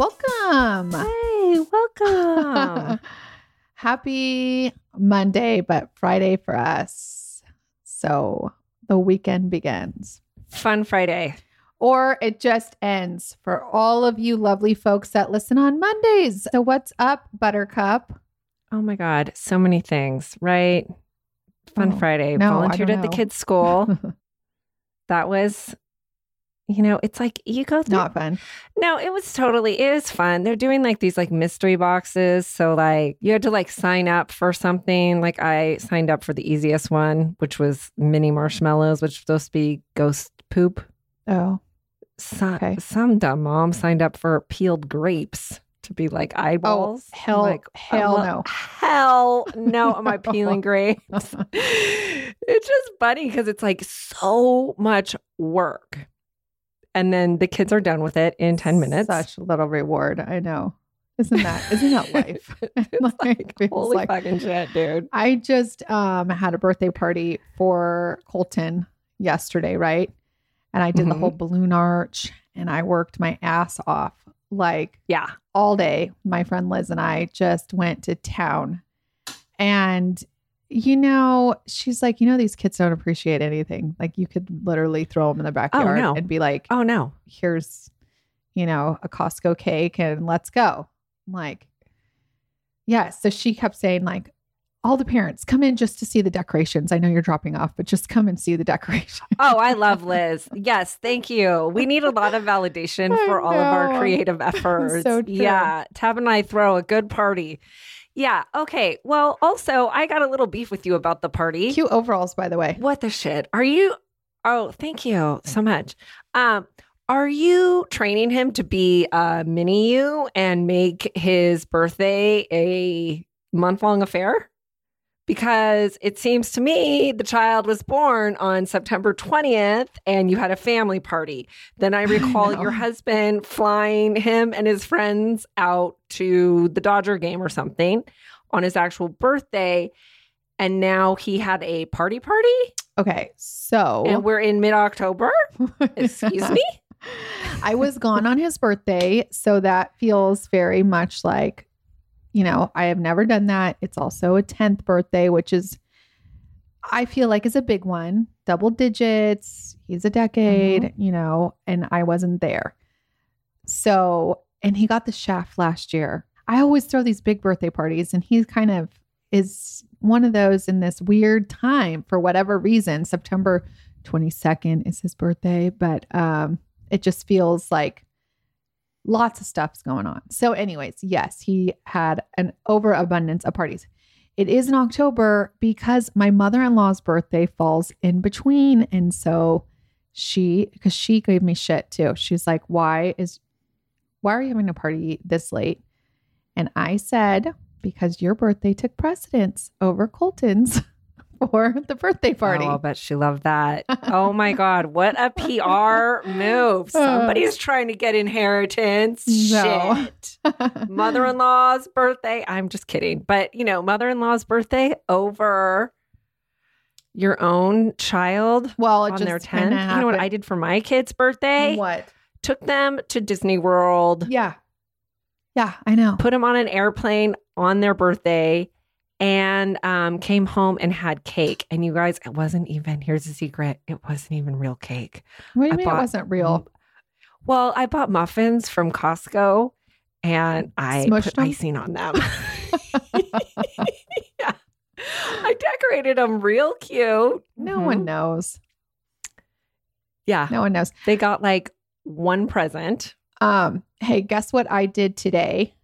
Welcome. hey, welcome. Happy Monday, but Friday for us. So the weekend begins. Fun Friday. Or it just ends for all of you lovely folks that listen on Mondays. So, what's up, Buttercup? Oh my God, so many things, right? Fun Oh, Friday. no, Volunteered at the kids' school. that was, you know, it's like you go through. Not fun. No, it was totally, it was fun. They're doing like these like mystery boxes. So, like, you had to like sign up for something. Like, I signed up for the easiest one, which was mini marshmallows, which was supposed to be ghost poop. Oh, Some, Okay. some dumb mom signed up for peeled grapes to be like oh, eyeballs. Oh, hell- like, oh, hell well, no. Hell no. Am I peeling grapes? it's just funny because it's like so much work. And then the kids are done with it in 10 minutes. Such a little reward. I know. Isn't that isn't that life? it's like, feels holy like- fucking shit, dude. I just um had a birthday party for Colton yesterday, right? And I did the Mhm. whole balloon arch and I worked my ass off like Yeah. all day. My friend Liz and I just went to town. And you know, she's like, you know, these kids don't appreciate anything. Like you could literally throw them in the oh, backyard no. and be like, Oh, no. here's, you know, a Costco cake and let's go. I'm like, yeah. So she kept saying, like, all the parents come in just to see the decorations. I know you're dropping off, but just come and see the decorations. Oh, I love Liz. Yes, thank you. We need a lot of validation for all of our creative efforts. So. Yeah, Tab and I throw a good party. Yeah, okay. Well, also, I got a little beef with you about the party. Cute overalls, by the way. What the shit? Are you Oh, thank you so much. Um are you training him to be a mini you and make his birthday a month long affair? Because it seems to me the child was born on September 20th and you had a family party. Then I recall know. your husband flying him and his friends out to the Dodger game or something on his actual birthday. And now he had a party party Okay. So and we're in mid October. Excuse me? I was gone on his birthday. So that feels very much like, you know, I have never done that. It's also a 10th birthday, which is, I feel like is a big one, double digits. He's a decade, you know, and I wasn't there. So, and he got the shaft last year. I always throw these big birthday parties, and he kind of is one of those in this weird time for whatever reason. September 22nd is his birthday, but um, it just feels like lots of stuff's going on. So, anyways, yes, he had an overabundance of parties. It is in October because my mother in law's birthday falls in between. And so she, because she gave me shit too. She's like, why is, why are you having a party this late? And I said, because your birthday took precedence over Colton's for the birthday party. Oh, I bet she loved that. Oh my God. What a PR move. Uh, Somebody's trying to get inheritance. No. Shit. Mother in law's birthday. I'm just kidding. But, you know, mother in law's birthday over your own child well, on just their kinda 10th. You know what I did for my kid's birthday? What? Took them to Disney World, Yeah. Yeah, I know. put them on an airplane on their birthday. And um, came home and had cake. And you guys, it wasn't even, here's the secret, it wasn't even real cake. What do you I mean bought it wasn't real? Well, I bought muffins from Costco and I Smushed put them? icing on them. yeah. I decorated them real cute. No Mhm. one knows. Yeah. No one knows. They got like one present. Um, hey, guess what I did today?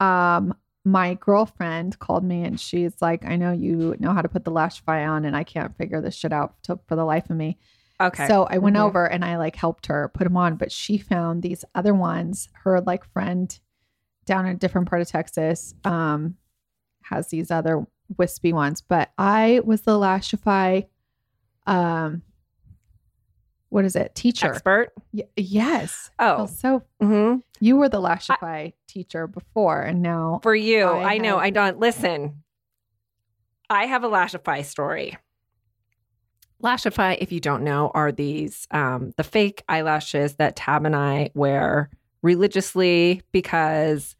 Um, my girlfriend called me and she's like, I know you know how to put the Lashify on, and I can't figure this shit out to, for the life of me. Okay. So I went Mhm. over and I like helped her put them on, but she found these other ones. Her like friend down in a different part of Texas um has these other wispy ones, but I was the Lashify um what is it? Teacher. expert. Y- yes. Oh, So mhm. you were the Lashify teacher before and now for you. I I, know. have- I don't listen. I have a Lashify story. Lashify, if you don't know, are these um, the fake eyelashes that Tab and I wear religiously because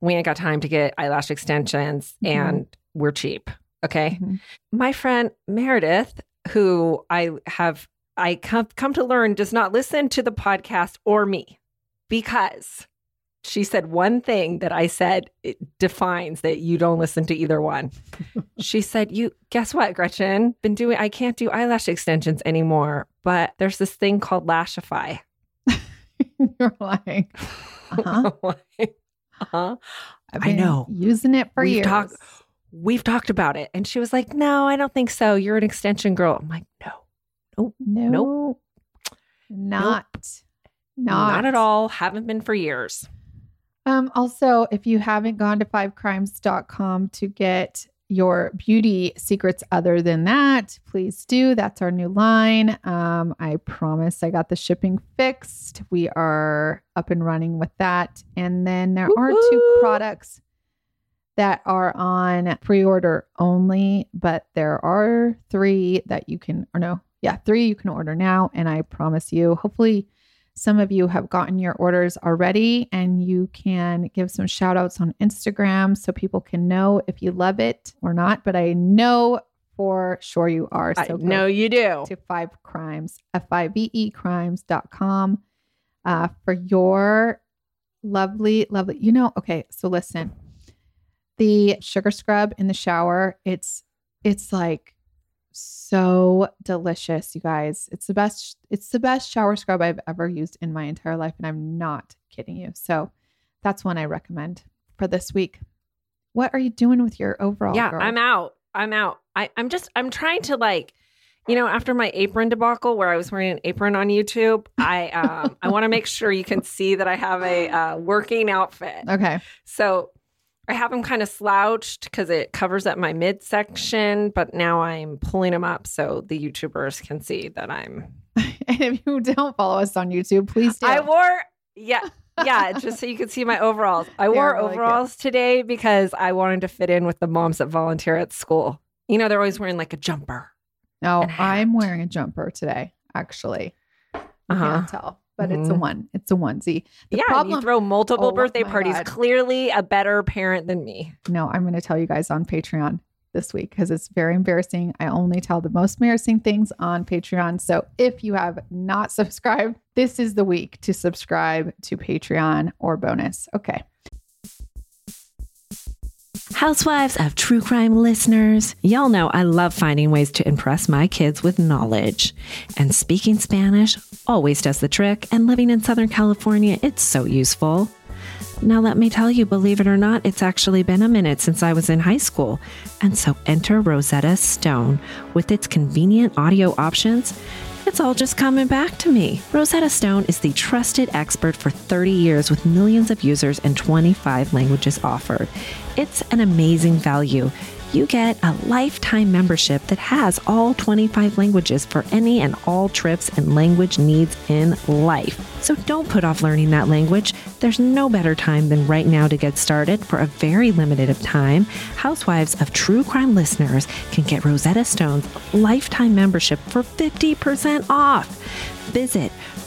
we ain't got time to get eyelash extensions Mhm. and we're cheap. Okay. Mhm. My friend Meredith, who I have I come come to learn does not listen to the podcast or me because she said one thing that I said it defines that you don't listen to either one. she said, "You guess what, Gretchen? Been doing I can't do eyelash extensions anymore, but there's this thing called Lashify." you're lying. uh-huh. uh-huh. I know. using it for We've years. talked- We've talked about it. And she was like, "No, I don't think so. You're an extension girl." I'm like, "No. No, not, not, Not at all. Haven't been for years." Um, also, if you haven't gone to fivecrimes.com to get your beauty secrets other than that, please do. That's our new line. Um, I promise I got the shipping fixed. We are up and running with that. And then there are two products that are on pre-order only, but there are three that you can or no, yeah, three you can order now. And I promise you, hopefully some of you have gotten your orders already and you can give some shout outs on Instagram so people can know if you love it or not. But I know for sure you are. I So go know you do. to five crimes, F I V E crimes.com uh, for your lovely, lovely, you know, okay. So listen, the sugar scrub in the shower, it's, it's like so delicious, you guys. It's the best, it's the best shower scrub I've ever used in my entire life. And I'm not kidding you. So that's one I recommend for this week. What are you doing with your overall? yeah, girl? I'm out. I'm out. I, I'm just I'm trying to like, you know, after my apron debacle where I was wearing an apron on YouTube, I um I want to make sure you can see that I have a uh, working outfit. Okay. So I have them kind of slouched because it covers up my midsection, but now I'm pulling them up so the YouTubers can see that I'm. And if you don't follow us on YouTube, please do. I wore, yeah, yeah, just so you can see my overalls. I They wore are really cute. overalls today because I wanted to fit in with the moms that volunteer at school. You know, they're always wearing like a jumper. no, I'm wearing a jumper today, actually. Uh-huh. can't tell, but it's a Mhm. one. It's a onesie. The yeah, problem- you throw multiple Oh birthday parties. God. Clearly, a better parent than me. No, I'm going to tell you guys on Patreon this week because it's very embarrassing. I only tell the most embarrassing things on Patreon. So if you have not subscribed, this is the week to subscribe to Patreon or bonus. Okay. Housewives of true crime listeners, y'all know I love finding ways to impress my kids with knowledge. And speaking Spanish always does the trick, and living in Southern California, it's so useful. Now, let me tell you, believe it or not, it's actually been a minute since I was in high school. And so enter Rosetta Stone with its convenient audio options. It's all just coming back to me. Rosetta Stone is the trusted expert for 30 years with millions of users and 25 languages offered. It's an amazing value. You get a lifetime membership that has all 25 languages for any and all trips and language needs in life. So don't put off learning that language. There's no better time than right now to get started. For a very limited of time, housewives of true crime listeners can get Rosetta Stone's lifetime membership for 50% off. Visit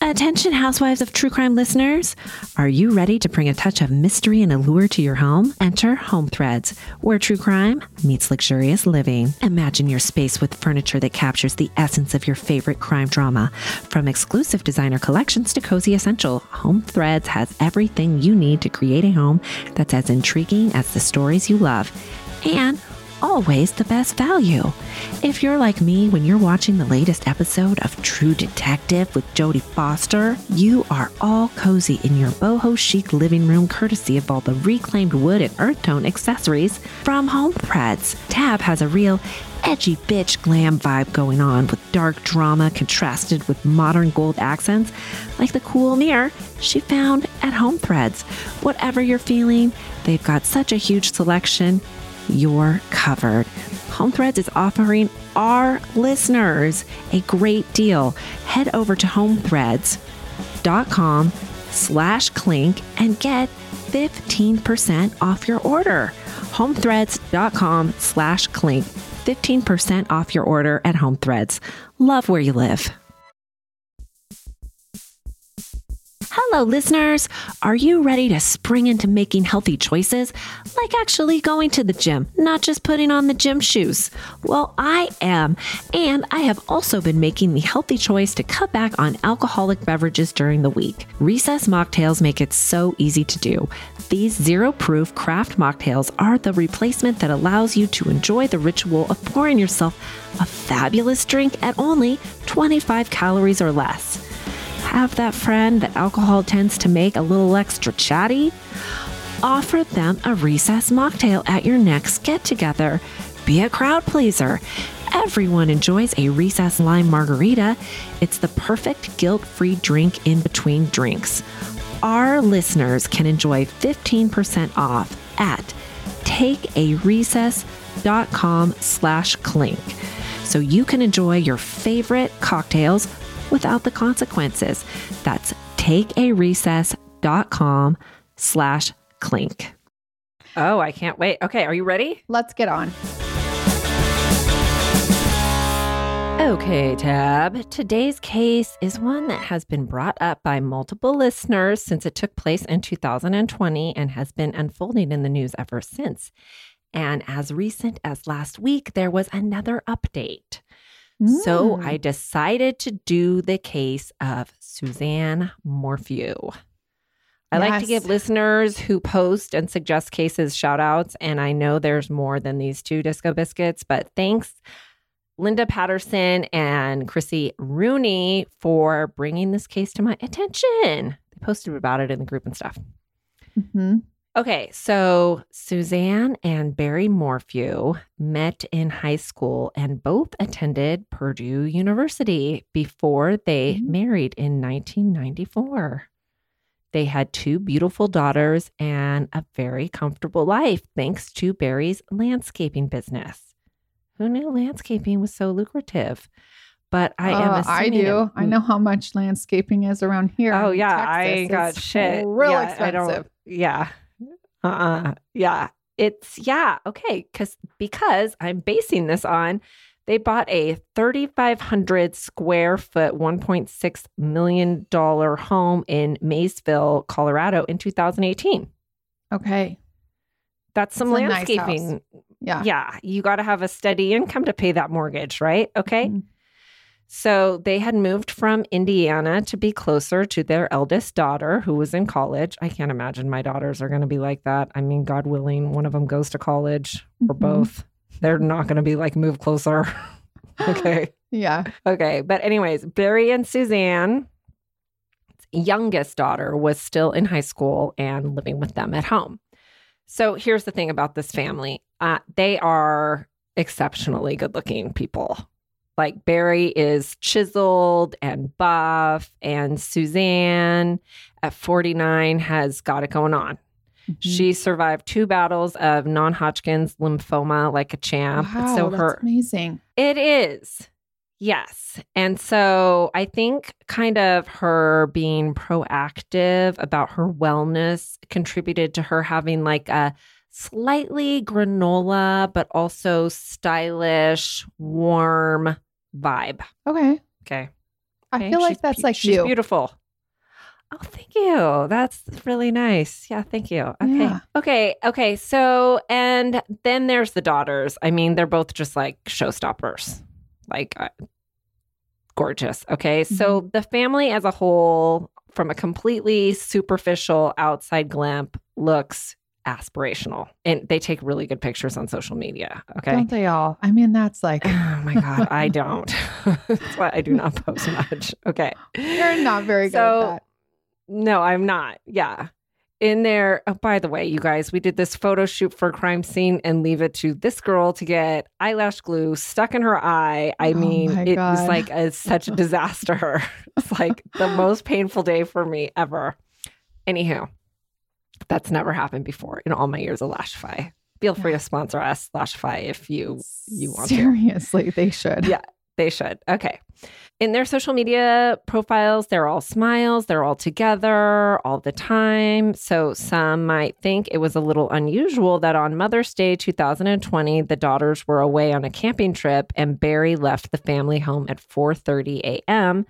Attention, housewives of true crime listeners. Are you ready to bring a touch of mystery and allure to your home? Enter Home Threads, where true crime meets luxurious living. Imagine your space with furniture that captures the essence of your favorite crime drama. From exclusive designer collections to cozy essential, Home Threads has everything you need to create a home that's as intriguing as the stories you love. And always the best value. If you're like me when you're watching the latest episode of True Detective with Jodie Foster, you are all cozy in your boho chic living room courtesy of all the reclaimed wood and earth tone accessories from Home Threads. Tab has a real edgy bitch glam vibe going on with dark drama contrasted with modern gold accents like the cool mirror she found at Home Threads. Whatever you're feeling, they've got such a huge selection you're covered. Home Threads is offering our listeners a great deal. Head over to homethreads.com slash clink and get 15% off your order. Homethreads.com slash clink. 15% off your order at Home Threads. Love where you live. Hello, listeners. Are you ready to spring into making healthy choices? Like actually going to the gym, not just putting on the gym shoes? Well, I am. And I have also been making the healthy choice to cut back on alcoholic beverages during the week. Recess mocktails make it so easy to do. These zero proof craft mocktails are the replacement that allows you to enjoy the ritual of pouring yourself a fabulous drink at only 25 calories or less have that friend that alcohol tends to make a little extra chatty? Offer them a recess mocktail at your next get together. Be a crowd pleaser. Everyone enjoys a recess lime margarita. It's the perfect guilt free drink in between drinks. Our listeners can enjoy 15% off at takearecess.com slash clink so you can enjoy your favorite cocktails without the consequences. That's takearecess.com slash clink. Oh, I can't wait. Okay, are you ready? Let's get on. Okay, Tab. Today's case is one that has been brought up by multiple listeners since it took place in 2020 and has been unfolding in the news ever since. And as recent as last week, there was another update. So Mm. I decided to do the case of Suzanne Morphew. I like to give listeners who post and suggest cases shout outs. And I know there's more than these two disco biscuits, but thanks, Linda Patterson and Chrissy Rooney, for bringing this case to my attention. They posted about it in the group and stuff. Mhm. Okay, so Suzanne and Barry Morphew met in high school and both attended Purdue University before they Mhm. married in 1994. They had two beautiful daughters and a very comfortable life thanks to Barry's landscaping business. Who knew landscaping was so lucrative? But I am Uh, I do. it- I know how much landscaping is around here. Oh yeah, Texas. I got It's shit. Real yeah, expensive. I don't. Yeah. Uh. uh Yeah. It's yeah. Okay. Because because I'm basing this on they bought a 3,500 square foot, 1.6 million dollar home in Maysville, Colorado, in 2018. Okay. That's some It's a nice landscaping. Yeah. yeah. You got to have a steady income to pay that mortgage, right? Okay. Mhm. So they had moved from Indiana to be closer to their eldest daughter, who was in college. I can't imagine my daughters are going to be like that. I mean, God willing, one of them goes to college or Mhm. both. They're not going to be like, move closer. okay. Yeah. Okay. But, anyways, Barry and Suzanne, youngest daughter, was still in high school and living with them at home. So, here's the thing about this family uh, they are exceptionally good looking people. Like Barry is chiseled and buff, and Suzanne at 49 has got it going on. Mm-hmm. She survived two battles of non Hodgkin's lymphoma like a champ. wow, so that's her amazing. it is. Yes. And so I think kind of her being proactive about her wellness contributed to her having like a slightly granola, but also stylish, warm vibe. Okay. Okay. I Okay, feel like she's that's like she's you. beautiful. Oh, thank you. That's really nice. Yeah, thank you. Okay. Yeah. Okay. Okay. So, and then there's the daughters. I mean, they're both just like showstoppers, like uh, gorgeous. Okay. So, Mm-hmm. the family as a whole, from a completely superficial outside glimpse, looks aspirational and they take really good pictures on social media. Okay. Don't they all? I mean, that's like Oh my God, I don't. That's why I do not post much. Okay. you're not very good at that. No, I'm not. Yeah. In there, oh, by the way, you guys, we did this photo shoot for crime scene and leave it to this girl to get eyelash glue stuck in her eye. I Oh mean, it was like a, such a disaster. it's like the most painful day for me ever. Anywho, that's never happened before in all my years of Lashify. Feel free to sponsor us, Lashify, if you you want to. Seriously, they should. Yeah. They should. Okay. In their social media profiles, they're all smiles, they're all together all the time. So some might think it was a little unusual that on Mother's Day 2020, the daughters were away on a camping trip and Barry left the family home at 4:30 a.m.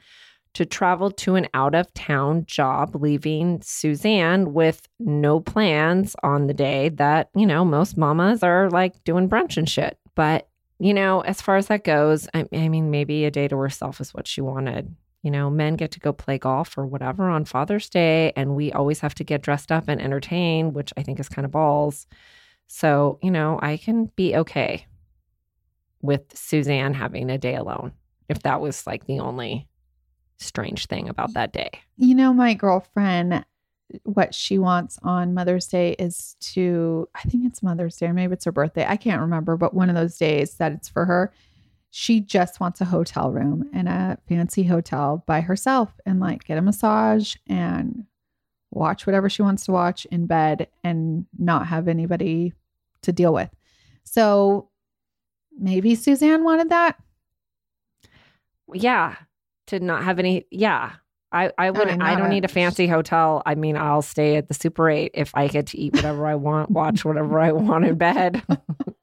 to travel to an out-of-town job, leaving Suzanne with no plans on the day that, you know, most mamas are like doing brunch and shit. But you know, as far as that goes, I, I mean, maybe a day to herself is what she wanted. You know, men get to go play golf or whatever on Father's Day, and we always have to get dressed up and entertain, which I think is kind of balls. So, you know, I can be okay with Suzanne having a day alone if that was like the only strange thing about that day. You know, my girlfriend, what she wants on Mother's Day is to, I think it's Mother's Day, or maybe it's her birthday. I can't remember, but one of those days that it's for her. She just wants a hotel room in a fancy hotel by herself and like get a massage and watch whatever she wants to watch in bed and not have anybody to deal with. So maybe Suzanne wanted that. Yeah. To not have any, yeah. I, I wouldn't, I know don't need a fancy hotel. I mean, I'll stay at the Super 8 if I get to eat whatever I want, watch whatever I want in bed,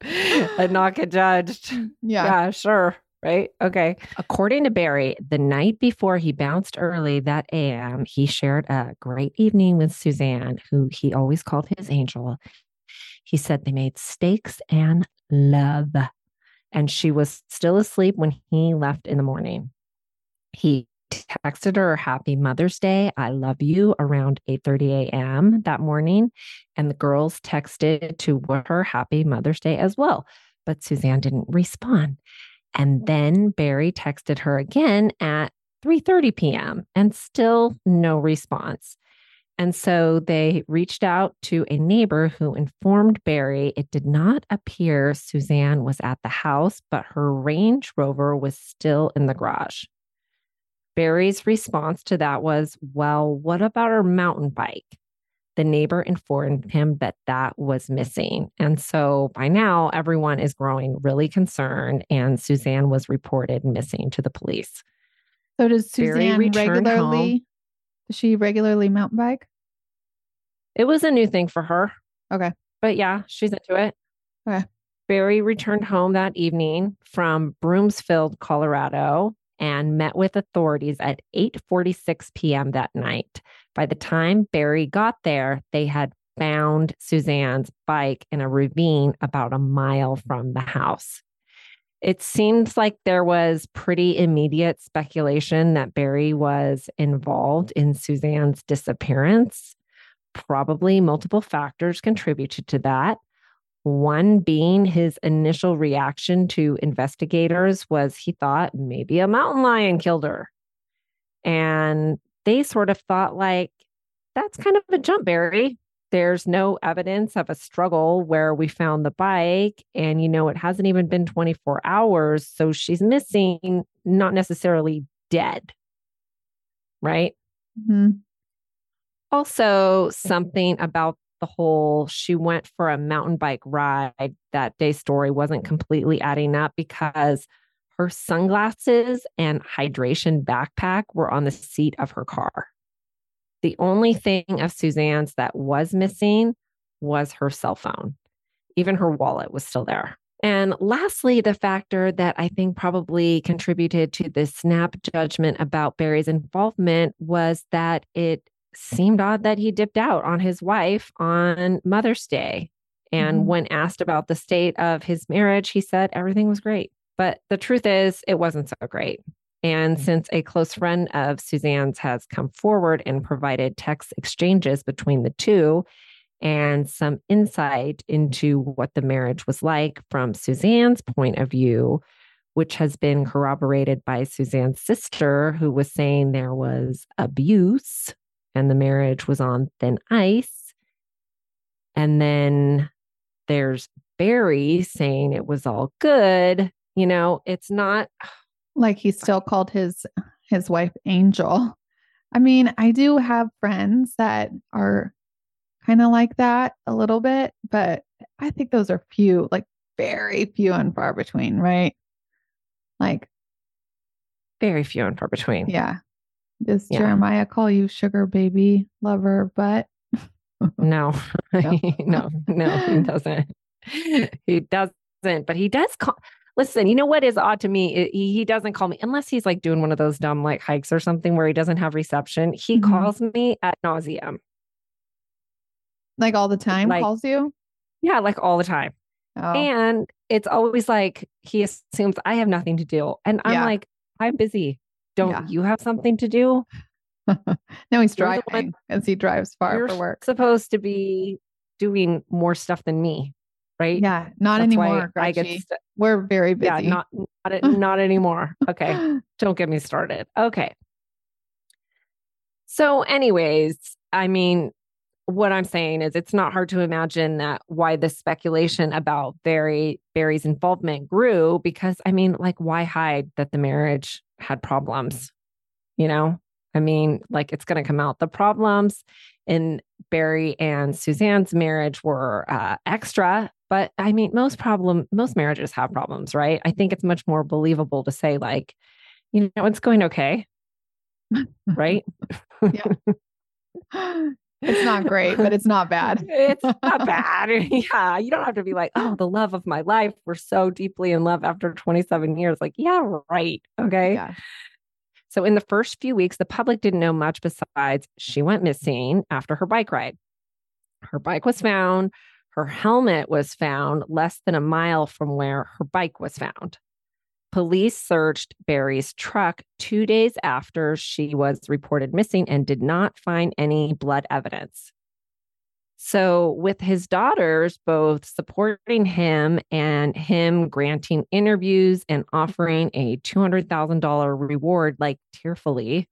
and not get judged. Yeah. Yeah, sure. Right. Okay. According to Barry, the night before he bounced early that AM, he shared a great evening with Suzanne, who he always called his angel. He said they made steaks and love, and she was still asleep when he left in the morning. He texted her happy mother's day i love you around 8.30 a.m that morning and the girls texted to her happy mother's day as well but suzanne didn't respond and then Barry texted her again at 3:30 p.m. and still no response. And so they reached out to a neighbor who informed Barry it did not appear Suzanne was at the house, but her Range Rover was still in the garage. Barry's response to that was, Well, what about her mountain bike? The neighbor informed him that that was missing. And so by now, everyone is growing really concerned, and Suzanne was reported missing to the police. So does Suzanne regularly? home. Does she regularly mountain bike? It was a new thing for her. Okay. But yeah, she's into it. Okay. Barry returned home that evening from Broomfield, Colorado, and met with authorities at 8:46 p.m. that night. By the time Barry got there, they had found Suzanne's bike in a ravine about a mile from the house. It seems like there was pretty immediate speculation that Barry was involved in Suzanne's disappearance. Probably multiple factors contributed to that. One being his initial reaction to investigators was he thought maybe a mountain lion killed her. And they sort of thought, like, that's kind of a jump, Barry. There's no evidence of a struggle where we found the bike. And, you know, it hasn't even been 24 hours. So she's missing, not necessarily dead. Right. Mm-hmm. Also, something about the whole she went for a mountain bike ride that day story wasn't completely adding up because her sunglasses and hydration backpack were on the seat of her car. The only thing of Suzanne's that was missing was her cell phone. Even her wallet was still there. And lastly, the factor that I think probably contributed to the snap judgment about Barry's involvement was that it seemed odd that he dipped out on his wife on Mother's Day. And mm-hmm. when asked about the state of his marriage, he said everything was great. But the truth is, it wasn't so great. And mm. since a close friend of Suzanne's has come forward and provided text exchanges between the two and some insight into what the marriage was like from Suzanne's point of view, which has been corroborated by Suzanne's sister, who was saying there was abuse and the marriage was on thin ice. And then there's Barry saying it was all good. You know, it's not like he still called his his wife Angel. I mean, I do have friends that are kind of like that a little bit, but I think those are few, like very few and far between, right? Like very few and far between. Yeah. Does yeah. Jeremiah call you sugar baby lover But no, no, no, no, he doesn't. He doesn't, but he does call. Listen, you know what is odd to me? He, he doesn't call me unless he's like doing one of those dumb like hikes or something where he doesn't have reception. He mm-hmm. calls me at nauseum. Like all the time like, calls you? Yeah, like all the time. Oh. And it's always like he assumes I have nothing to do. And I'm yeah. like, I'm busy. Don't yeah. you have something to do? no, he's driving as he drives far You're for work. Supposed to be doing more stuff than me, right? Yeah, not That's anymore. I get st- We're very busy. Yeah, not not, not anymore. Okay, don't get me started. Okay. So, anyways, I mean, what I'm saying is it's not hard to imagine that why the speculation about Barry Barry's involvement grew because I mean, like, why hide that the marriage had problems? You know, I mean, like it's going to come out. The problems in Barry and Suzanne's marriage were uh, extra, but I mean, most problem most marriages have problems, right? I think it's much more believable to say like, you know, it's going okay, right? yeah. It's not great, but it's not bad. it's not bad. Yeah. You don't have to be like, oh, the love of my life. We're so deeply in love after 27 years. Like, yeah, right. Okay. Yeah. So, in the first few weeks, the public didn't know much besides she went missing after her bike ride. Her bike was found, her helmet was found less than a mile from where her bike was found. Police searched Barry's truck two days after she was reported missing and did not find any blood evidence. So, with his daughters both supporting him and him granting interviews and offering a $200,000 reward, like tearfully,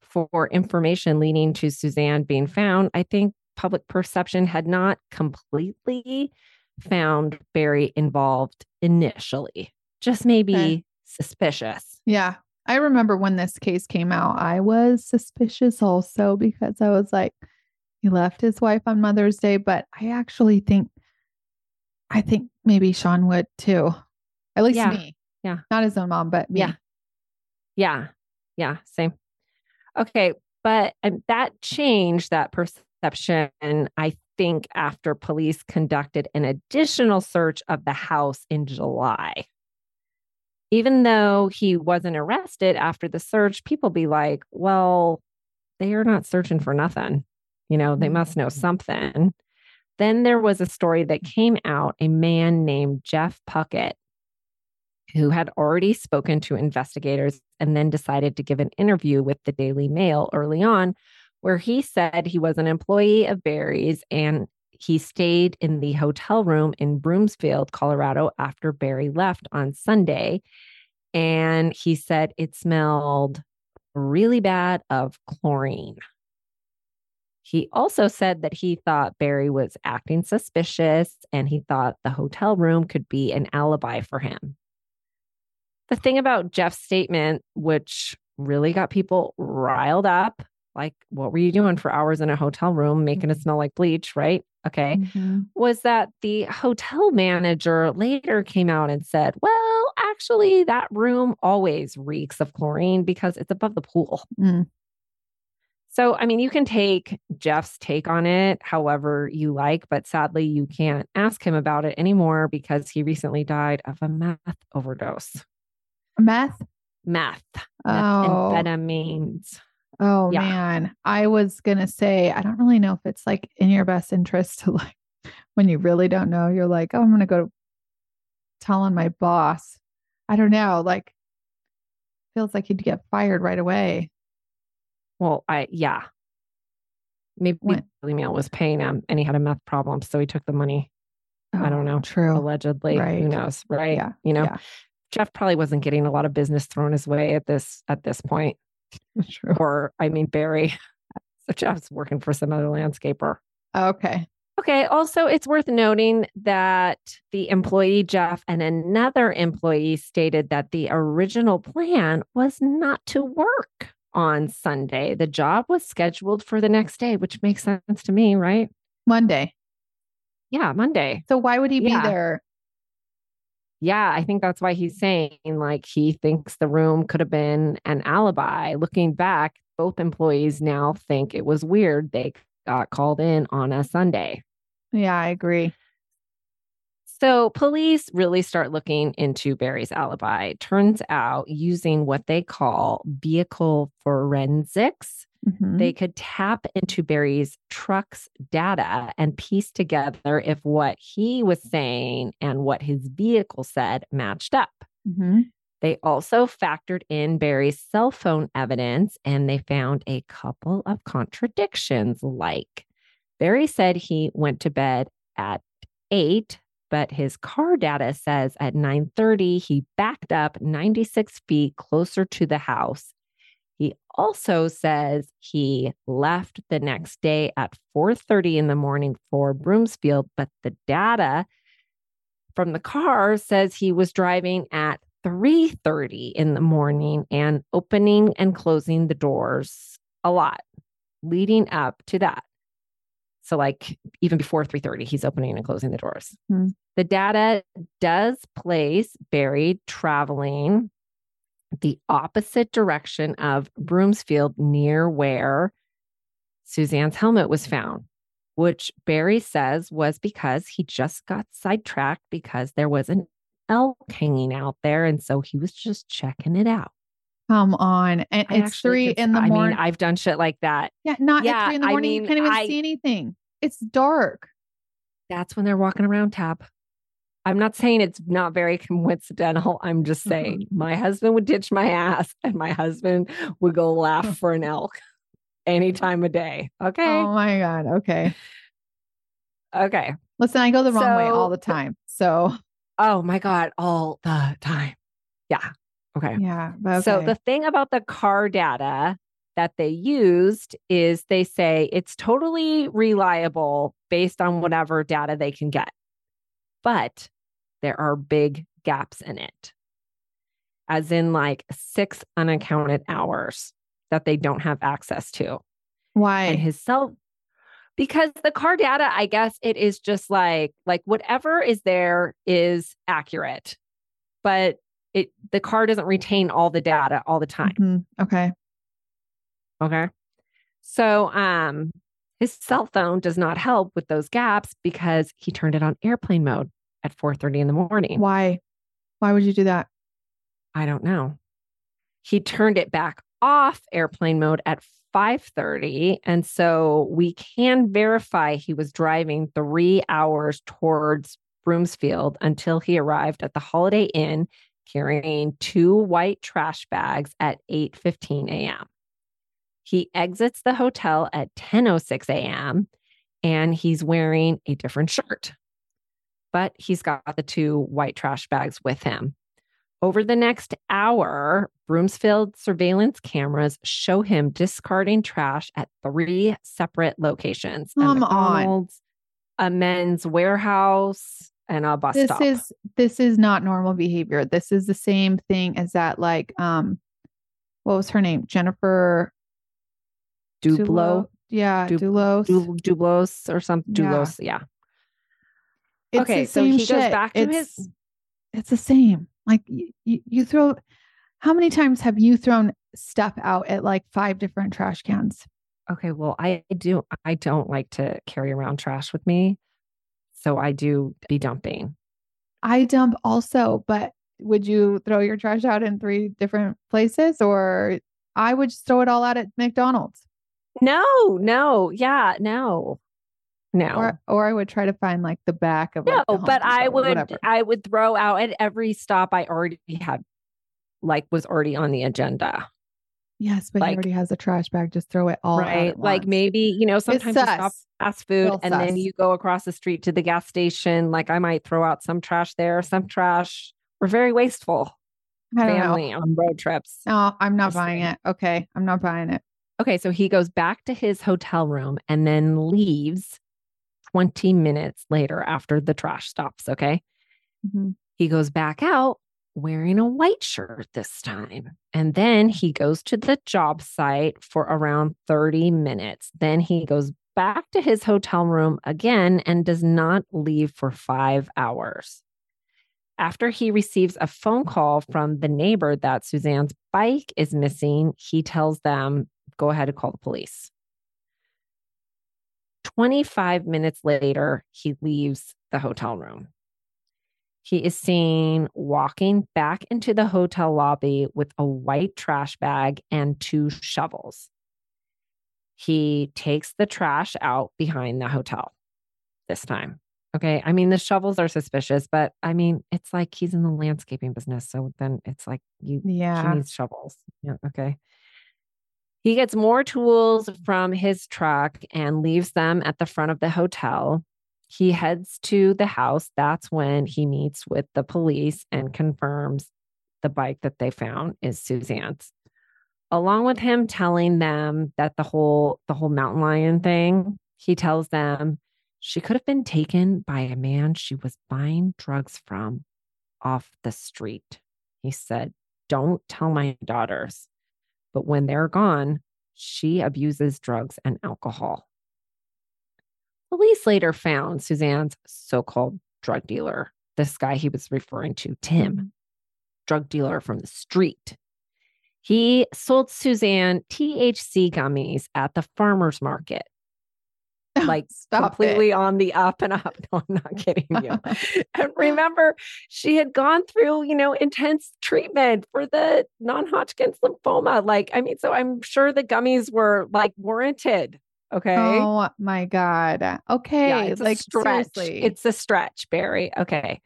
for information leading to Suzanne being found, I think public perception had not completely found Barry involved initially just maybe okay. Suspicious. Yeah. I remember when this case came out, I was suspicious also because I was like, he left his wife on Mother's Day, but I actually think, I think maybe Sean would too. At least yeah. me. Yeah. Not his own mom, but me. Yeah. Yeah. Yeah. Same. Okay. But and that changed that perception, I think, after police conducted an additional search of the house in July even though he wasn't arrested after the search, people be like, well, they are not searching for nothing. You know, they must know mm-hmm. something. Then there was a story that came out a man named Jeff Puckett who had already spoken to investigators and then decided to give an interview with the Daily Mail early on, where he said he was an employee of Barry's and he stayed in the hotel room in Broomfield, Colorado, after Barry left on Sunday. And he said it smelled really bad of chlorine. He also said that he thought Barry was acting suspicious and he thought the hotel room could be an alibi for him. The thing about Jeff's statement, which really got people riled up, like, what were you doing for hours in a hotel room making it smell like bleach, right? Okay. Mm-hmm. Was that the hotel manager later came out and said, well, actually, that room always reeks of chlorine because it's above the pool. Mm. So, I mean, you can take Jeff's take on it however you like, but sadly, you can't ask him about it anymore because he recently died of a meth overdose. Meth? Meth, Oh. methamphetamines. Oh Yeah. man, I was gonna say I don't really know if it's like in your best interest to like when you really don't know, you're like, oh, I'm gonna go tell on my boss. I don't know, like feels like you'd get fired right away. Well, I, yeah. Maybe When- Daily Mail was paying him and he had a meth problem. So he took the money, I oh, don't Oh, know. True. allegedly. Right. Who knows? Right. Yeah, You know, yeah. Jeff probably wasn't getting a lot of business thrown his way at this at this point. True. Or I mean Barry. So Jeff's working for some other landscaper. Okay. Okay. Also, it's worth noting that the employee, Jeff, and another employee stated that the original plan was not to work on Sunday. The job was scheduled for the next day, which makes sense to me, right? Monday. Yeah, Monday. So why would he Yeah. be there? Yeah, I think that's why he's saying like he thinks the room could have been an alibi. Looking back, both employees now think it was weird they got called in on a Sunday. Yeah, I agree. So police really start looking into Barry's alibi. Turns out, using what they call vehicle forensics, Mhm. they could tap into Barry's truck's data and piece together if what he was saying and what his vehicle said matched up. Mhm. They also factored in Barry's cell phone evidence and they found a couple of contradictions. Like Barry said he went to bed at eight, but his car data says at 9:30 he backed up 96 feet closer to the house. Also says he left the next day at 4:30 in the morning for Broomfield, but the data from the car says he was driving at 3:30 in the morning and opening and closing the doors a lot leading up to that. So like even before 3:30 he's opening and closing the doors. Hmm. The data does place Barry traveling the opposite direction of Broomfield near where Suzanne's helmet was found, which Barry says was because he just got sidetracked because there was an elk hanging out there. And so he was just checking it out. Come on. And I it's three could- in the I morning. mean, I've done shit like that. yeah, not yeah, at three in the I morning. you can't even I- see anything. It's dark. That's when they're walking around tab. I'm not saying it's not very coincidental. I'm just uh-huh. saying my husband would ditch my ass and my husband would go laugh for an elk any time of day. Okay. Oh my God. Okay. Okay. Listen, I go the wrong way all the time. So Oh my God. All the time. Yeah. Okay. yeah. but So the thing about the car data that they used is they say it's totally reliable based on whatever data they can get. But there are big gaps in it. As in like six unaccounted hours that they don't have access to. why? And his cell because the car data, I guess it is just like like whatever is there is accurate. But it the car doesn't retain all the data all the time. Mhm. Okay. Okay. So um his cell phone does not help with those gaps because he turned it on airplane mode at 4:30 in the morning. Why? Why would you do that? I don't know. He turned it back off airplane mode at 5:30 and so we can verify he was driving 3 hours towards Broomfield until he arrived at the Holiday Inn carrying two white trash bags at 8:15 a.m. He exits the hotel at 10:06 a.m. and he's wearing a different shirt. But he's got the two white trash bags with him. Over the next hour, Broomfield surveillance cameras show him discarding trash at three separate locations. a Come on. A Men's Wearhouse and a bus this stop. is this is not normal behavior. This is the same thing as that like um what was her name? Jennifer Dublo, Yeah, Dub- Dulos. Du- Dublos or something. Yeah. Dublos, yeah. It's okay, so he goes back to it's, his- It's the same. Like you, you, you throw. How many times have you thrown stuff out at like five different trash cans? Okay, well, I do. I don't like to carry around trash with me, so I do be dumping. I dump also, but would you throw your trash out in three different places, or I would just throw it all out at McDonald's, No, no, yeah, no, no, or or I would try to find like the back of no. like, but I would, whatever. I would throw out at every stop I already had, like was already on the agenda, Yes, but like- he already has a trash bag. Just throw it all out Like maybe you know sometimes you stop sus. fast food Real and then you go across the street to the gas station. Like I might throw out some trash there, some trash. We're very wasteful don't know. family on road trips. No, I'm not Just buying saying. it. Okay, I'm not buying it. Okay, so he goes back to his hotel room and then leaves 20 minutes later after the trash stops. Okay. Mhm. He goes back out wearing a white shirt this time. And then he goes to the job site for around 30 minutes. Then he goes back to his hotel room again and does not leave for five hours. After he receives a phone call from the neighbor that Suzanne's bike is missing, he tells them, go ahead and call the police. 25 minutes later, he leaves the hotel room. He is seen walking back into the hotel lobby with a white trash bag and two shovels. He takes the trash out behind the hotel this time. Okay. I mean, the shovels are suspicious, but I mean, it's like he's in the landscaping business. So then it's like you Yeah. needs shovels. Yeah. Okay. He gets more tools from his truck and leaves them at the front of the hotel. He heads to the house. That's when he meets with the police and confirms the bike that they found is Suzanne's. Along with him telling them that the whole the whole mountain lion thing, he tells them she could have been taken by a man she was buying drugs from off the street. He said, Don't tell my daughters. But when they're gone, she abuses drugs and alcohol. Police later found Suzanne's so called drug dealer, this guy he was referring to, Tim, drug dealer from the street. He sold Suzanne THC gummies at the farmer's market, like Stop completely on the up and up. No, I'm not kidding you. and remember, she had gone through, you know, intense treatment for the non-Hodgkin's lymphoma. Like, I mean, so I'm sure the gummies were like warranted. Okay. Oh my god. Okay, yeah, it's like stretch. seriously. It's a stretch, Barry. Okay.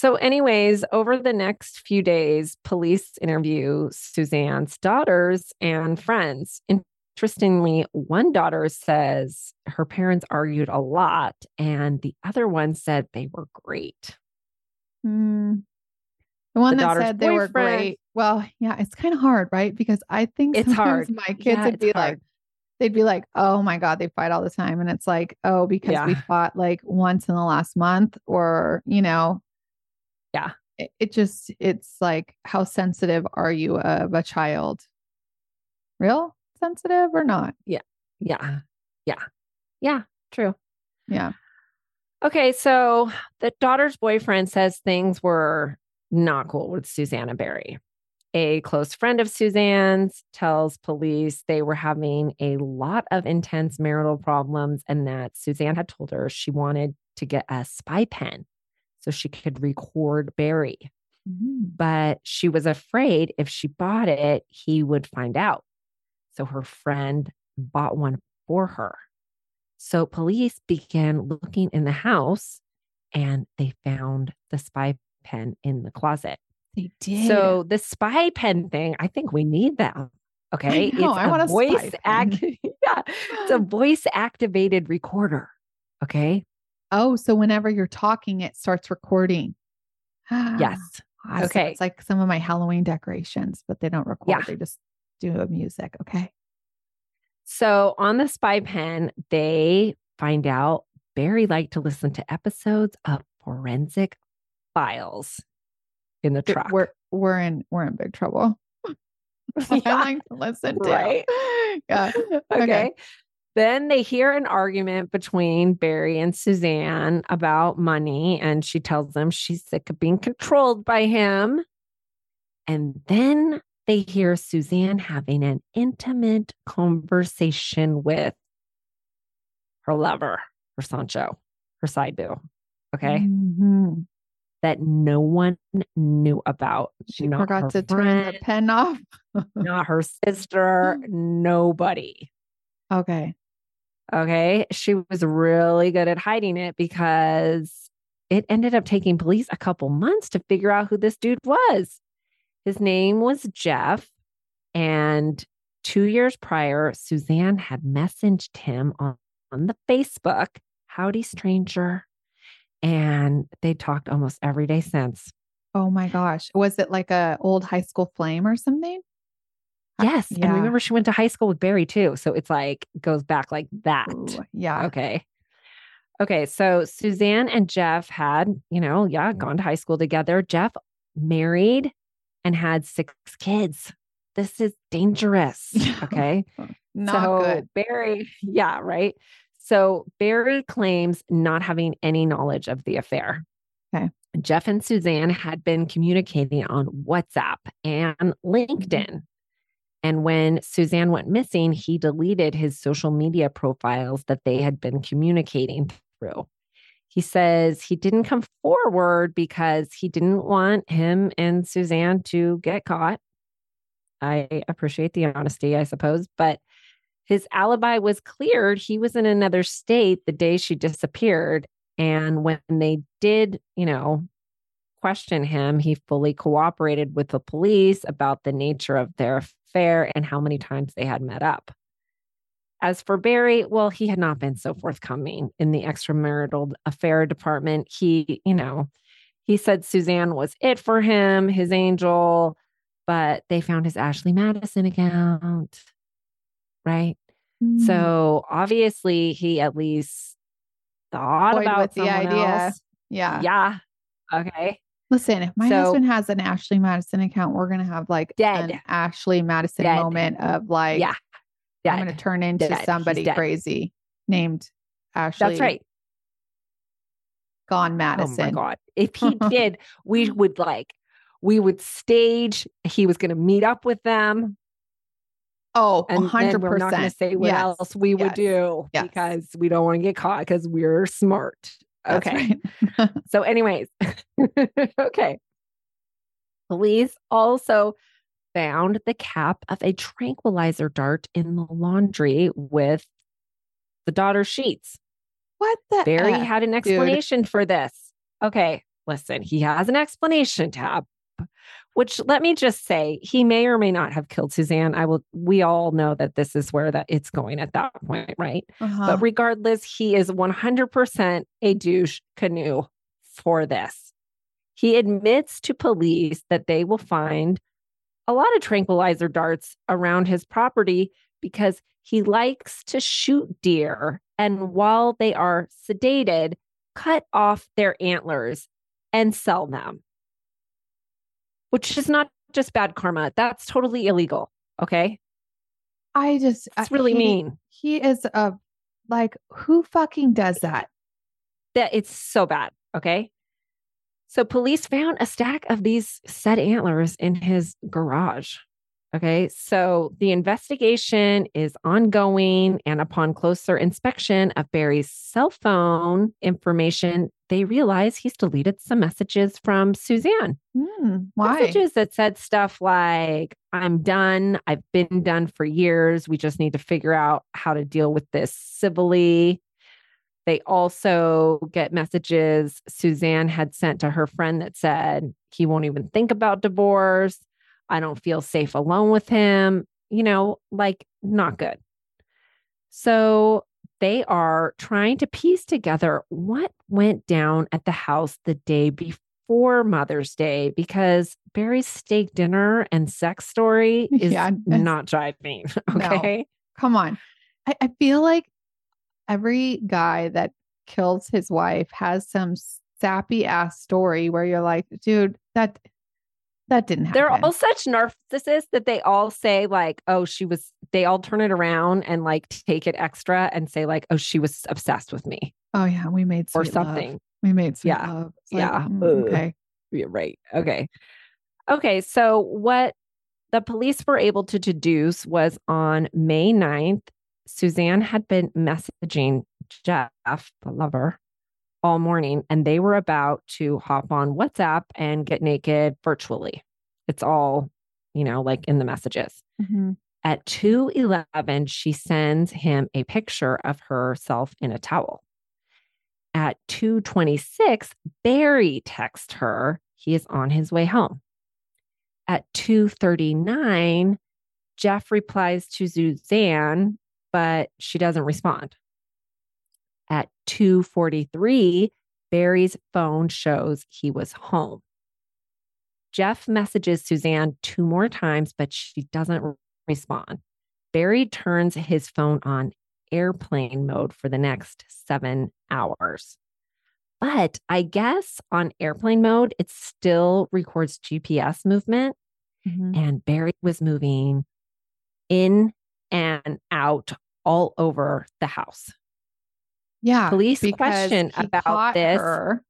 So, anyways, over the next few days, police interview Suzanne's daughters and friends. Interestingly, one daughter says her parents argued a lot, and the other one said they were great. Mm. The one The that said they were great. Well, yeah, it's kind of hard, right? Because I think It's hard. my kids Yeah, would be like, they'd be like, "Oh my god, they fight all the time," and it's like, "Oh, because we fought like once in the last month," or you know, Yeah. It, it just, it's like, how sensitive are you of a child? Real sensitive or not? Yeah. Yeah. Yeah. Yeah. True. Yeah. Okay, so the daughter's boyfriend says things were not cool with Susanna Barry. A close friend of Suzanne's tells police they were having a lot of intense marital problems and that Suzanne had told her she wanted to get a spy pen so she could record Barry. Mm. But she was afraid if she bought it, he would find out. So her friend bought one for her. So police began looking in the house and they found the spy pen in the closet. They did. So the spy pen thing, I think we need them. Okay. know, I want a voice act. yeah. It's a voice activated recorder. Okay. oh, so whenever you're talking, it starts recording. Yes. Awesome. Okay. It's like some of my Halloween decorations, but they don't record. Yeah. They just do a music. Okay. So on the spy pen, they find out Barry liked to listen to episodes of forensic files in the Th- truck. We're we're in we're in big trouble. I Yeah. like to listen to. Right. Yeah. okay. Then they hear an argument between Barry and Suzanne about money, and she tells them she's sick of being controlled by him. And then they hear Suzanne having an intimate conversation with her lover, her Sancho, her side boo. Okay. Mhm. That no one knew about. She Not forgot to turn the pen off. Not her sister, nobody. Okay. Okay. She was really good at hiding it because it ended up taking police a couple months to figure out who this dude was. His name was Jeff. And two years prior, Suzanne had messaged him on, on the Facebook, Howdy Stranger. And they talked almost every day since. Oh my gosh. Was it like a old high school flame or something? Yes. And remember, she went to high school with Barry too. So it's like goes back like that. Ooh, yeah. Okay. Okay. So Suzanne and Jeff had, you know, yeah, gone to high school together. Jeff married and had six kids. This is dangerous. Okay. Not so good. Barry, yeah, right. So Barry claims not having any knowledge of the affair. Okay. Jeff and Suzanne had been communicating on WhatsApp and Mm-hmm. LinkedIn. And when Suzanne went missing, he deleted his social media profiles that they had been communicating through. He says he didn't come forward because he didn't want him and Suzanne to get caught. I appreciate the honesty, I suppose, but his alibi was cleared. He was in another state the day she disappeared. And when they did, you know, question him, he fully cooperated with the police about the nature of their affair and how many times they had met up. As for Barry, well, he had not been so forthcoming in the extramarital affair department. He, you know, he said Suzanne was it for him, his angel, but they found his Ashley Madison account. Right. Mm. So obviously he at least thought Toyed about the idea. else. yeah. Yeah. Okay. Listen, if my So- husband has an Ashley Madison account, we're gonna have like Dead. an Ashley Madison Dead. moment of like, yeah. I'm gonna turn into Dead. Somebody crazy named Ashley. That's right. Gone Oh Madison. my God. If he did, we would like, we would stage, he was going to meet up with them. Oh, And hundred then we're not going to say what Yes. else we would Yes. do Yes. because we don't want to get caught because we're smart. That's okay. right. So, anyways, okay. Police also found the cap of a tranquilizer dart in the laundry with the daughter's sheets. what the Barry F? had an explanation for this. Okay, listen, he has an explanation tab, which let me just say, he may or may not have killed Suzanne. I will, we all know that this is where that it's going at that point, right? Uh-huh. But regardless, he is 100% a douche canoe for this. He admits to police that they will find a lot of tranquilizer darts around his property because he likes to shoot deer. And while they are sedated, cut off their antlers and sell them, which is not just bad karma. That's totally illegal. Okay. I just It's uh, really he- mean. He is a like who fucking does that? that it's so bad. Okay. So police found a stack of these said antlers in his garage. Okay. So the investigation is ongoing. And upon closer inspection of Barry's cell phone information, they realize he's deleted some messages from Suzanne. Hmm, why? Messages that said stuff like, I'm done. I've been done for years. We just need to figure out how to deal with this civilly. They also get messages Suzanne had sent to her friend that said, he won't even think about divorce. I don't feel safe alone with him. You know, like not good. So they are trying to piece together what went down at the house the day before Mother's Day because Barry's steak dinner and sex story is Yeah, not jiving. No. Okay. Come on. I, I feel like every guy that kills his wife has some sappy ass story where you're like, dude, that that didn't happen. They're all such narcissists that they all say, like, oh, she was, they all turn it around and like take it extra and say, like, oh, she was obsessed with me oh yeah, we made or sweet love. something. We made sweet Yeah. love. It's like, Yeah. mm, okay. Yeah, right. Okay. Okay. So, what the police were able to deduce was on May 9th, Suzanne had been messaging Jeff, the lover, all morning, and they were about to hop on WhatsApp and get naked virtually. It's all, you know, like in the messages. Mhm. At 2:11, she sends him a picture of herself in a towel. At 2:26, Barry texts her he is on his way home. At 2:39, Jeff replies to Suzanne, but she doesn't respond. At 2:43, Barry's phone shows he was home. Jeff messages Suzanne two more times, but she doesn't respond. Barry turns his phone on airplane mode for the next seven hours. But I guess on airplane mode, it still records GPS movement, Mhm. and Barry was moving in and out all over the house. Yeah. Police question about this. Her,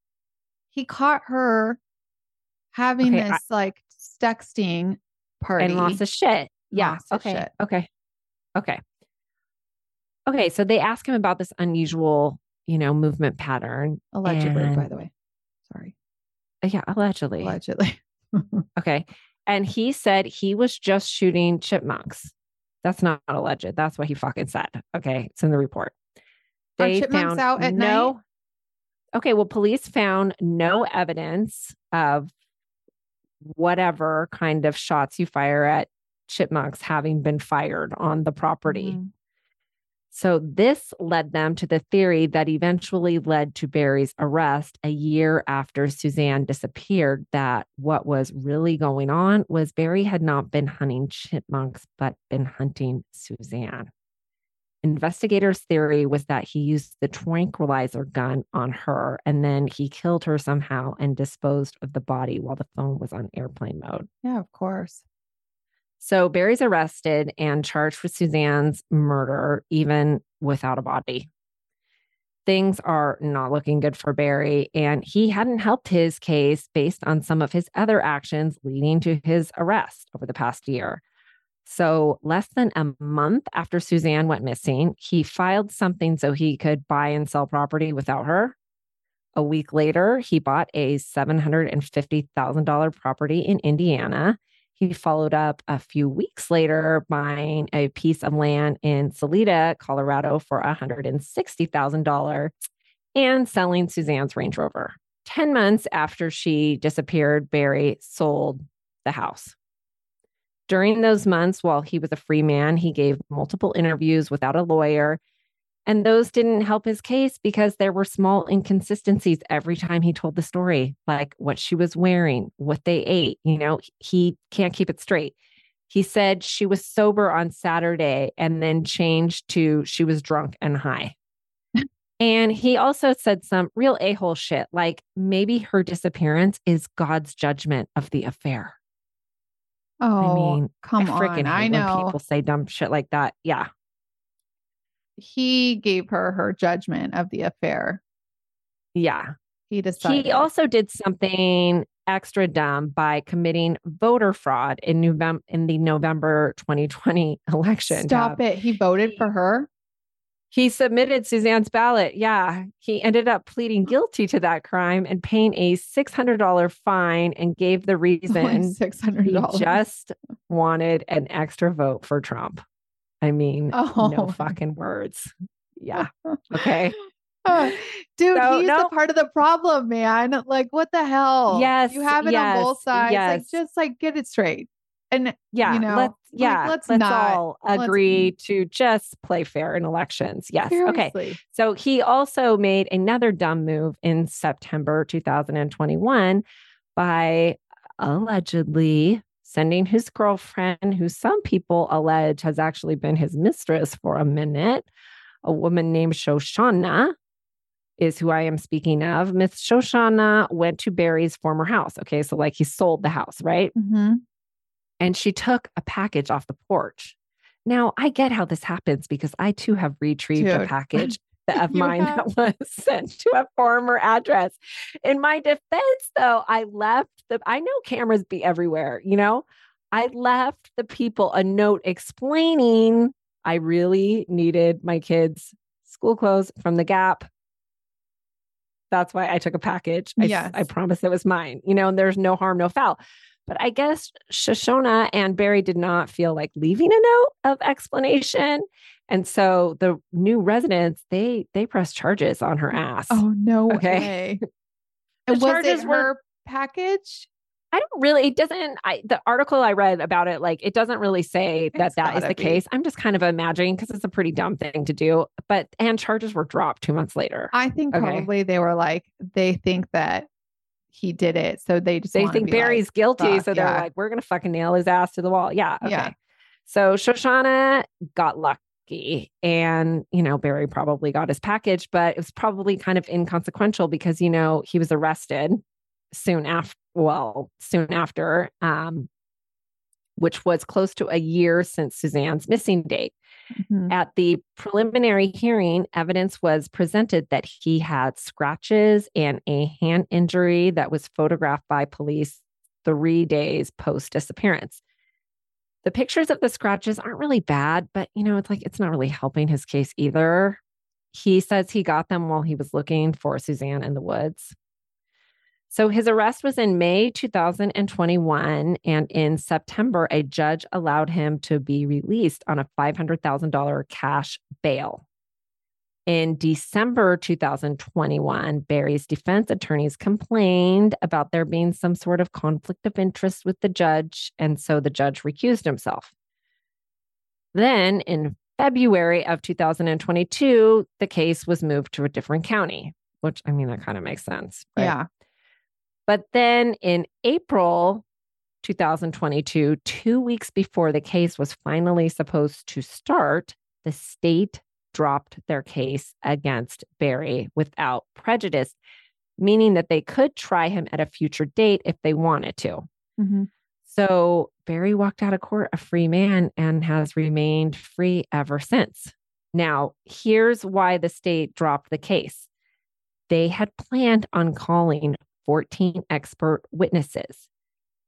he caught her having Okay, I- this like sexting party. and lots of shit. Yeah. Okay. shit. Okay. Okay. Okay. So they ask him about this unusual, you know, movement pattern. allegedly, by the way. Sorry. Uh, Yeah, allegedly. Allegedly. Okay. And he said he was just shooting chipmunks. That's not alleged. That's what he fucking said. Okay. It's in the report. Are chipmunks out at no, night? Okay. Well, police found no evidence of whatever kind of shots you fire at chipmunks having been fired on the property. Mhm. So this led them to the theory that eventually led to Barry's arrest a year after Suzanne disappeared that what was really going on was Barry had not been hunting chipmunks but been hunting Suzanne. Investigators' theory was that he used the tranquilizer gun on her and then he killed her somehow and disposed of the body while the phone was on airplane mode. Yeah, of course. So Barry's arrested and charged with Suzanne's murder, even without a body. Things are not looking good for Barry, and he hadn't helped his case based on some of his other actions leading to his arrest over the past year. So, less than a month after Suzanne went missing, he filed something so he could buy and sell property without her. A week later, he bought a $750,000 property in Indiana. He followed up a few weeks later buying a piece of land in Salida, Colorado for $160,000 and selling Suzanne's Range Rover. 10 months after she disappeared, Barry sold the house. During those months, while he was a free man, he gave multiple interviews without a lawyer. And those didn't help his case because there were small inconsistencies every time he told the story, like what she was wearing, what they ate. You know, he can't keep it straight. He said she was sober on Saturday and then changed to she was drunk and high. and he also said some real a hole shit, like maybe her disappearance is God's judgment of the affair. Oh, I mean, come I on. I know. people say dumb shit like that. Yeah. He gave her her judgment of the affair. Yeah. He decided. He also did something extra dumb by committing voter fraud in November in the November 2020 election. Stop Deb. it. He voted for her. He submitted Suzanne's ballot. Yeah. He ended up pleading guilty to that crime and paying a $600 fine and gave the reason Six hundred he just wanted an extra vote for Trump. I mean, Oh. no fucking words. Yeah. Okay. Uh, dude, So, he's no. the part of the problem, man. Like, what the hell? Yes, You have it yes, on both sides. yes. Like, just like get it straight. And Yeah, you know, let's like, yeah, let's let's, not- all let's- agree to just play fair in elections. Yes. Okay. So he also made another dumb move in September 2021 by allegedly sending his girlfriend, who some people allege has actually been his mistress for a minute, a woman named Shoshana. Is who I am speaking of. Miss Shoshana went to Barry's former house. Okay. So, like, he sold the house, right? Mhm. and she took a package off the porch. Now, I get how this happens because I too have retrieved a package of mine have. that was sent to a former address. In my defense, though, I left the, I know cameras be everywhere, you know? I left the people a note explaining I really needed my kids' school clothes from the Gap. That's why I took a package. I, Yes. I promise it was mine, you know, and there's no harm, no foul. But I guess Shoshana and Barry did not feel like leaving a note of explanation. And so the new residents, they they pressed charges on her ass. Oh no Okay. way. And was charges it were- her package? I don't really, it doesn't, I, the article I read about it, like it doesn't really say that It's that is the be. case. I'm just kind of imagining because it's a pretty dumb thing to do. But, and charges were dropped two months later. I think Okay. probably they were like they think that he did it, so they just they think be like, Barry's guilty. fuck, so they're yeah. like, we're going to fucking nail his ass to the wall. Yeah. Okay. Yeah. So Shoshana got and, you know, Barry probably got his package, but it was probably kind of inconsequential because, you know, he was arrested soon after, well, soon after, um, which was close to a year since Suzanne's missing date. Mhm. At the preliminary hearing, evidence was presented that he had scratches and a hand injury that was photographed by police three days post disappearance. The pictures of the scratches aren't really bad, but you know, it's like it's not really helping his case either. He says he got them while he was looking for Suzanne in the woods. So his arrest was in May 2021. And in September, a judge allowed him to be released on a $500,000 cash bail. In December 2021, Barry's defense attorneys complained about there being some sort of conflict of interest with the judge. And so the judge recused himself. Then in February of 2022, the case was moved to a different county, which I mean, that kind of makes sense. right? Yeah. But then in April 2022, two weeks before the case was finally supposed to start, the state dropped their case against Barry without prejudice, meaning that they could try him at a future date if they wanted to. Mhm. So Barry walked out of court a free man and has remained free ever since. Now, here's why the state dropped the case. They had planned on calling 14 expert witnesses,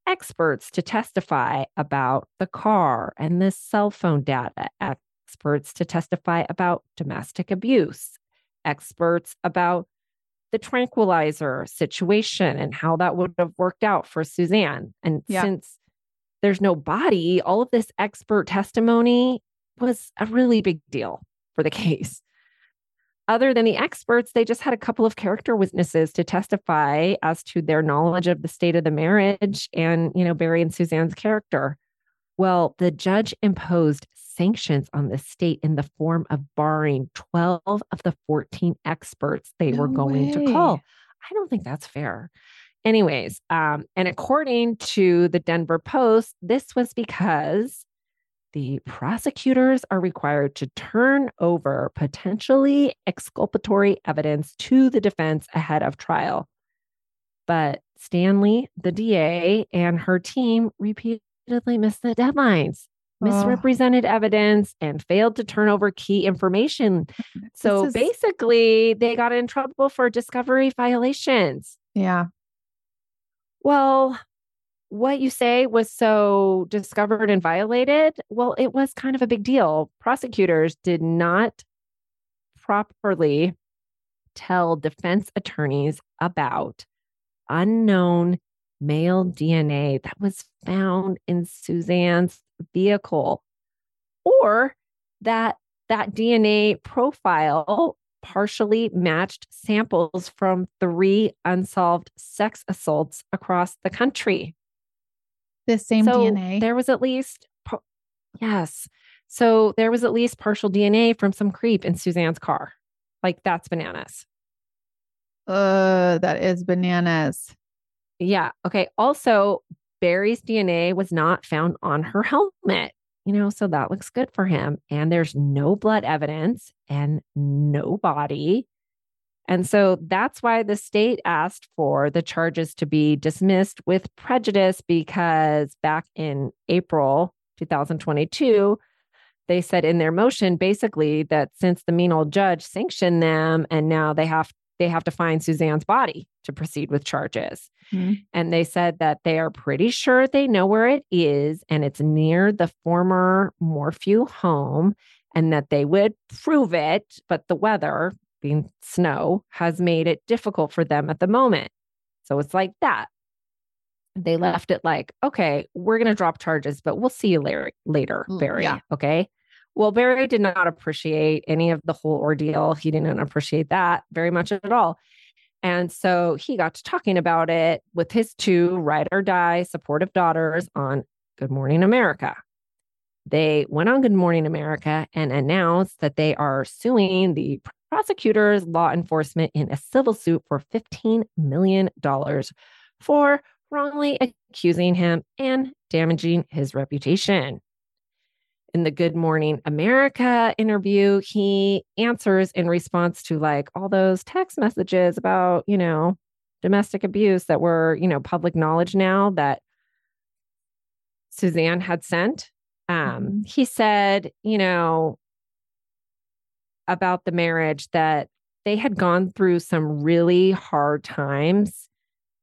experts to testify about the car and the cell phone data, experts to testify about domestic abuse, experts about the tranquilizer situation and how that would have worked out for Suzanne. And Yeah. since there's no body, all of this expert testimony was a really big deal for the case. Other than the experts, they just had a couple of character witnesses to testify as to their knowledge of the state of the marriage and, you know, Barry and Suzanne's character. Well, the judge imposed sanctions on the state in the form of barring 12 of the 14 experts they were No going to call. I don't think that's fair. Anyways, um, and according to the Denver Post, this was because the prosecutors are required to turn over potentially exculpatory evidence to the defense ahead of trial. But Stanley, the DA, and her team repeatedly missed the deadlines, misrepresented evidence, and failed to turn over key information. So is- basically, they got in trouble for discovery violations. yeah. Well, what you say was so discovered and violated. Well, it was kind of a big deal. Prosecutors did not properly tell defense attorneys about unknown male DNA that was found in Suzanne's vehicle or that that DNA profile partially matched samples from three unsolved sex assaults across the country. The same so DNA. There was at least, yes. So there was at least partial DNA from some creep in Suzanne's car. Like that's bananas. Uh, that is bananas. Yeah. Okay. Also, Barry's DNA was not found on her helmet, you know, so that looks good for him. And there's no blood evidence and no body. And so that's why the state asked for the charges to be dismissed with prejudice because back in April 2022, they said in their motion basically that since the mean old judge sanctioned them and now they have they have to find Suzanne's body to proceed with charges. Mm-hmm. And they said that they are pretty sure they know where it is and it's near the former Morphew home and that they would prove it, but the weather, being snow, has made it difficult for them at the moment. So it's like that. They left it like, okay, we're going to drop charges, but we'll see you later, later Barry. Yeah. Okay. Well, Barry did not appreciate any of the whole ordeal. He didn't appreciate that very much at all. And so he got to talking about it with his two ride or die supportive daughters on Good Morning America. They went on Good Morning America and announced that they are suing the prosecutors, law enforcement in a civil suit for $15 million for wrongly accusing him and damaging his reputation in the Good Morning America interview, he answers in response to like all those text messages about, you know, domestic abuse that were, you know, public knowledge now that Suzanne had sent. Um, Mm-hmm. He said, you know, about the marriage that they had gone through some really hard times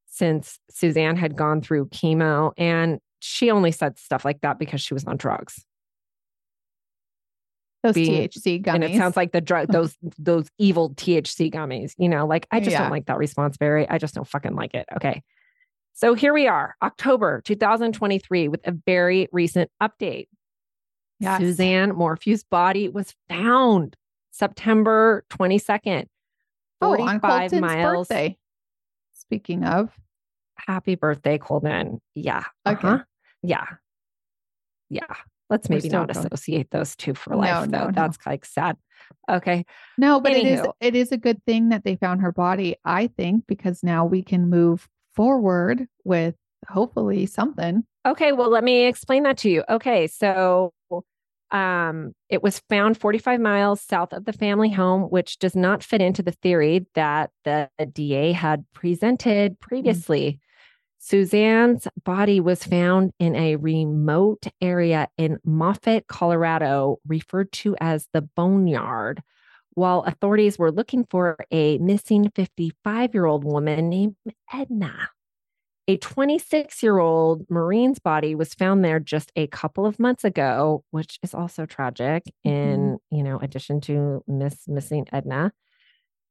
since Suzanne had gone through chemo. And she only said stuff like that because she was on drugs Those being- THC gummies. and it sounds like the drug those those evil THC gummies. You know, like I just Yeah. don't like that response, Barry. I just don't fucking like it. Okay. So here we are, October 2023, with a very recent update. Yes. Suzanne Morphew's body was found September 22nd. oh, on 45 Colton's miles. birthday. Speaking of, Happy birthday, Colton. Yeah. Okay. Uh-huh. Yeah. Yeah. Let's maybe not going. associate those two for life, no, though. no. That's like sad. Okay. no, but it is Anywho. it is a good thing that they found her body. I think because now we can move forward with hopefully something. Okay, well, let me explain that to you. Okay, so um, it was found 45 miles south of the family home, which does not fit into the theory that the DA had presented previously. Suzanne's body was found in a remote area in Moffat, Colorado, referred to as the Boneyard, while authorities were looking for a missing 55 year old woman named Edna. A 26 year old Marine's body was found there just a couple of months ago, which is also tragic, in, mm-hmm. you know, addition to Miss Missing Edna.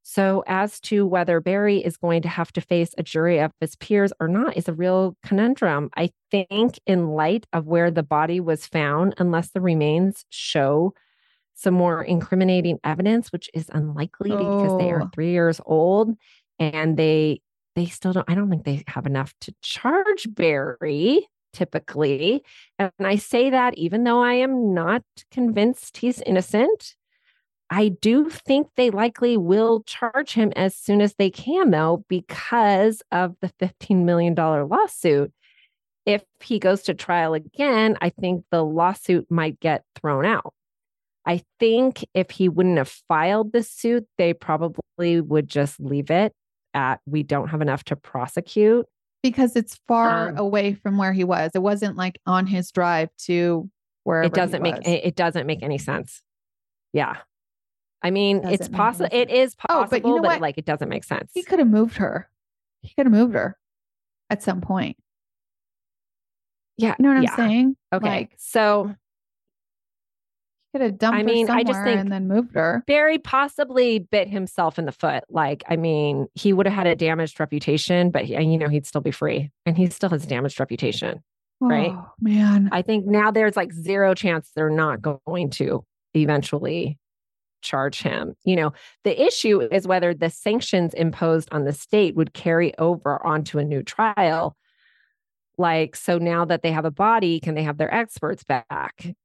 So, as to whether Barry is going to have to face a jury of his peers or not is a real conundrum. I think, in light of where the body was found, unless the remains show some more incriminating evidence, which is unlikely because they are Oh. three years old and they they still don't i don't think they have enough to charge barry typically and i say that even though i am not convinced he's innocent i do think they likely will charge him as soon as they can though because of the 15 million dollar lawsuit if he goes to trial again i think the lawsuit might get thrown out I think if he wouldn't have filed the suit, they probably would just leave it at we don't have enough to prosecute. because it's far Um, away from where he was. It wasn't like on his drive to wherever it doesn't he make was. it it doesn't make any sense. Yeah. I mean, it's Doesn't any possible. It is Oh, possible, but you know but like it doesn't make sense. He could have moved her. He could have moved her at some point. yeah. You know what yeah. I'm saying? Okay. Like so he could have dumped I mean, her I just think- and then moved her. Barry possibly bit himself in the foot. Like, I mean, he would have had a damaged reputation, but he, you know, he'd still be free, and he still has damaged reputation. right? Oh, man. I think now there's like zero chance they're not going to eventually charge him. You know, the issue is whether the sanctions imposed on the state would carry over onto a new trial. Like, so now that they have a body, can they have their experts back?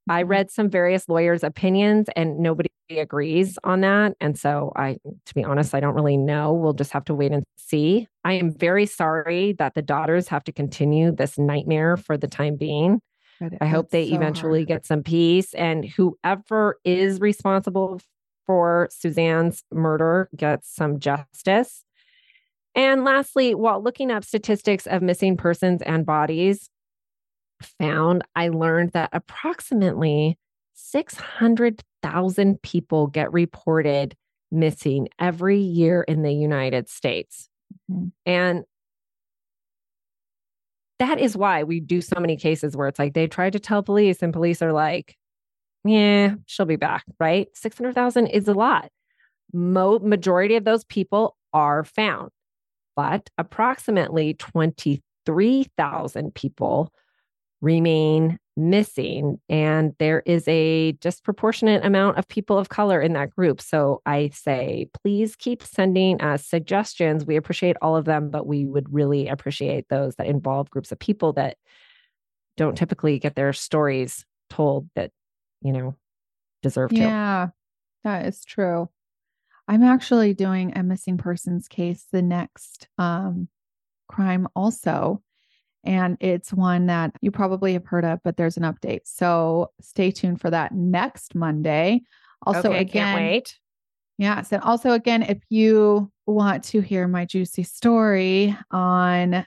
I Mm-hmm. read some various lawyers' opinions and nobody agrees on that. And so, I, to be honest, I don't really know. We'll just have to wait and see. I am very sorry that the daughters have to continue this nightmare for the time being. I hope they so eventually hard. get some peace and whoever is responsible for Suzanne's murder gets some justice. And lastly, while looking up statistics of missing persons and bodies found, I learned that approximately 600,000 people get reported missing every year in the United States. Mhm. And that is why we do so many cases where it's like they tried to tell police and police are like, yeah, she'll be back, right? 600,000 is a lot. Mo- majority of those people are found, but approximately 23,000 people remain missing. And there is a disproportionate amount of people of color in that group. So I say, please keep sending us suggestions. We appreciate all of them, but we would really appreciate those that involve groups of people that don't typically get their stories told that, you know, deserve to. Yeah, that is true. I'm actually doing a missing persons case, the next um, crime also. And it's one that you probably have heard of, but there's an update. So stay tuned for that next Monday. Also, okay, again, can't wait. Yes. And also, again, if you want to hear my juicy story on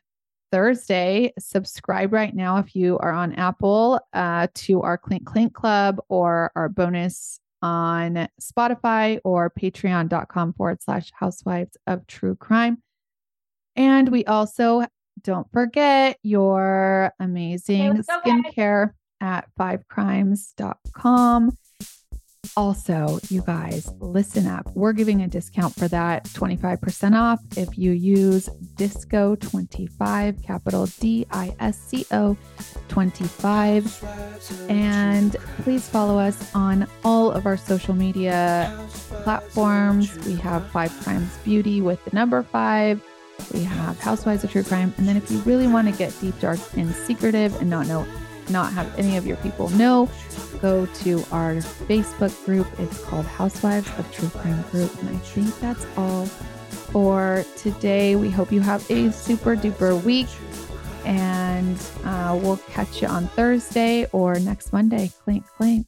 Thursday, subscribe right now if you are on Apple uh, to our Clink Clink Club or our bonus on Spotify or patreon.com forward slash housewives of true crime. And we also don't forget your amazing it's okay. skincare at fivecrimes.com. Also, you guys, listen up. We're giving a discount for that 25% off if you use DISCO25, capital D I S C O 25. And please follow us on all of our social media platforms. We have Five Crimes Beauty with the number five. We have Housewives of True Crime. And then if you really want to get deep, dark, and secretive and not know, not have any of your people know, go to our Facebook group. It's called Housewives of True Crime Group. And I think that's all for today. We hope you have a super duper week. And uh, we'll catch you on Thursday or next Monday. Clink, clink.